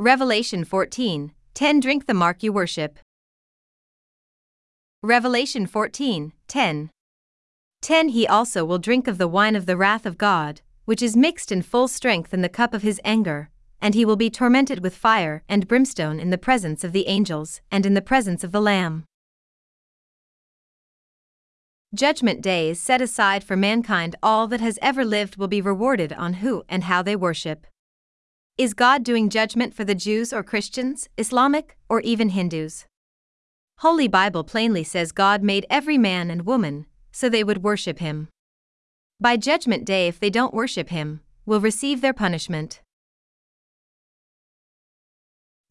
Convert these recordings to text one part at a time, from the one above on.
Revelation 14 10 Drink the mark you worship. Revelation 14 10. 10 He also will drink of the wine of the wrath of God, which is mixed in full strength in the cup of his anger, and he will be tormented with fire and brimstone in the presence of the angels and in the presence of the Lamb. Judgment Day is set aside for mankind. All that has ever lived will be rewarded on who and how they worship. Is God doing judgment for the Jews or Christians, Islamic, or even Hindus? Holy Bible plainly says God made every man and woman so they would worship him. By judgment day if they don't worship him, will receive their punishment.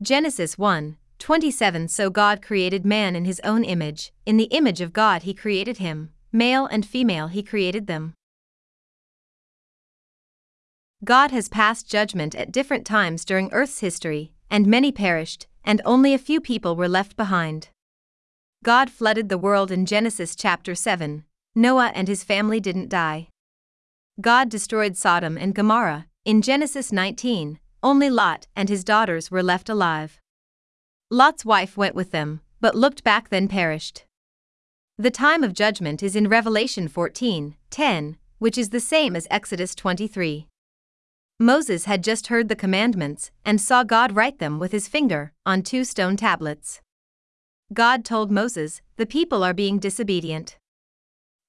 Genesis 1 27 So God created man in his own image, in the image of God he created him, male and female he created them. God has passed judgment at different times during Earth's history, and many perished, and only a few people were left behind. God flooded the world in Genesis chapter 7. Noah and his family didn't die. God destroyed Sodom and Gomorrah in Genesis 19. Only Lot and his daughters were left alive. Lot's wife went with them, but looked back then perished. The time of judgment is in Revelation 14 10, which is the same as Exodus 23. Moses had just heard the commandments and saw God write them with his finger on two stone tablets. God told Moses, The people are being disobedient.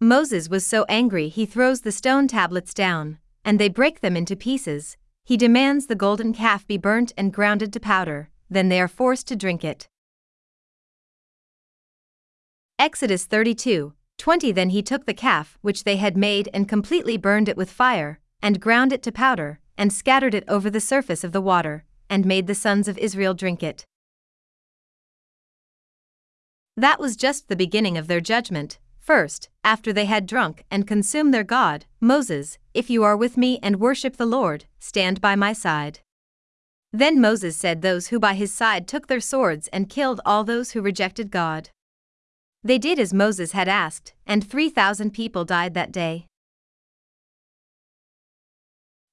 Moses was so angry he throws the stone tablets down, and they break them into pieces. He demands the golden calf be burnt and grounded to powder, then they are forced to drink it. Exodus 32 20 Then he took the calf which they had made and completely burned it with fire, and ground it to powder, and scattered it over the surface of the water, and made the sons of Israel drink it. That was just the beginning of their judgment. First, after they had drunk and consumed their God, Moses, if you are with me and worship the Lord, stand by my side. Then Moses said, Those who by his side took their swords and killed all those who rejected God. They did as Moses had asked, and 3,000 people died that day.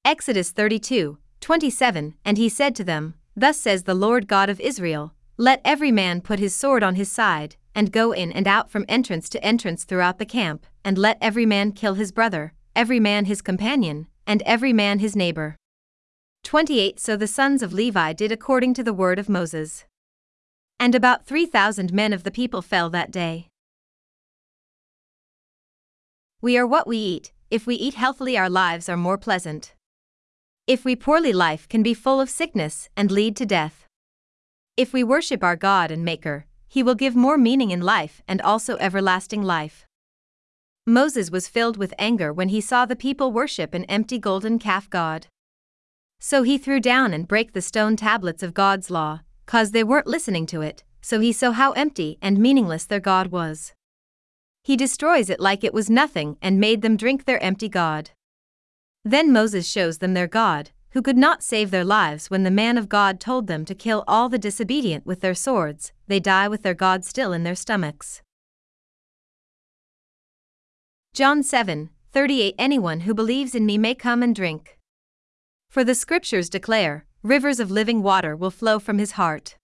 Exodus 32 27 And he said to them, Thus says the Lord God of Israel let every man put his sword on his side, and go in and out from entrance to entrance throughout the camp, and let every man kill his brother, every man his companion, and every man his neighbor. 28 So the sons of Levi did according to the word of Moses. And about 3,000 men of the people fell that day. We are what we eat, if we eat healthily, our lives are more pleasant. If we poorly, life can be full of sickness and lead to death. If we worship our God and Maker, He will give more meaning in life and also everlasting life. Moses was filled with anger when he saw the people worship an empty golden calf god. So he threw down and break the stone tablets of God's law, cause they weren't listening to it, so he saw how empty and meaningless their God was. He destroys it like it was nothing and made them drink their empty God. Then Moses shows them their God, who could not save their lives when the man of God told them to kill all the disobedient with their swords, they die with their God still in their stomachs. John 7 38 Anyone who believes in me may come and drink. For the scriptures declare, rivers of living water will flow from his heart.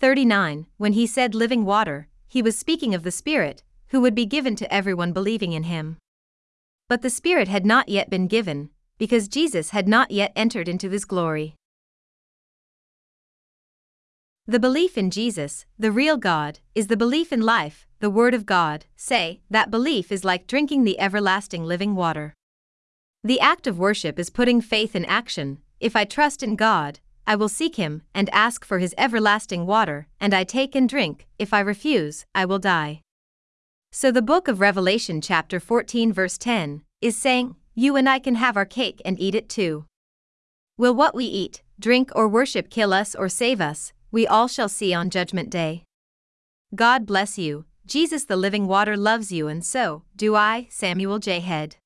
39 When he said living water, he was speaking of the Spirit, who would be given to everyone believing in him. But the Spirit had not yet been given, because Jesus had not yet entered into his glory. The belief in Jesus, the real God, is the belief in life, the Word of God. Say, that belief is like drinking the everlasting living water. The act of worship is putting faith in action. If I trust in God, I will seek Him and ask for His everlasting water, and I take and drink. If I refuse, I will die. So the book of Revelation, chapter 14, verse 10, is saying, you and I can have our cake and eat it too. Will what we eat, drink, or worship kill us or save us? We all shall see on Judgment Day. God bless you. Jesus the living water loves you, and so do I, Samuel J. Head.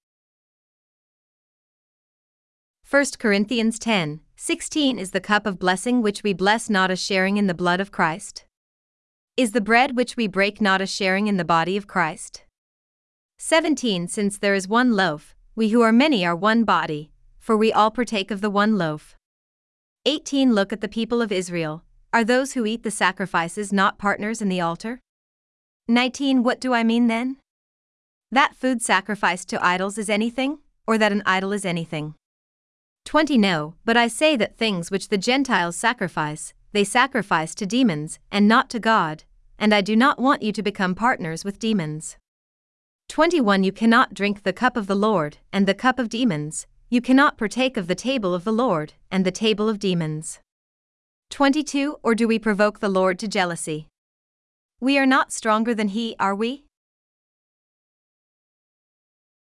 1 Corinthians 10 16 Is the cup of blessing which we bless not a sharing in the blood of Christ? Is the bread which we break not a sharing in the body of Christ? 17 Since there is one loaf, we who are many are one body, for we all partake of the one loaf. 18 Look at the people of Israel. Are those who eat the sacrifices not partners in the altar? 19 What do I mean then? That food sacrificed to idols is anything, or that an idol is anything. 20 No, but I say that things which the Gentiles sacrifice, they sacrifice to demons, and not to God, and I do not want you to become partners with demons. 21 You cannot drink the cup of the Lord, and the cup of demons, you cannot partake of the table of the Lord, and the table of demons. 22 Or do we provoke the Lord to jealousy? We are not stronger than he, are we?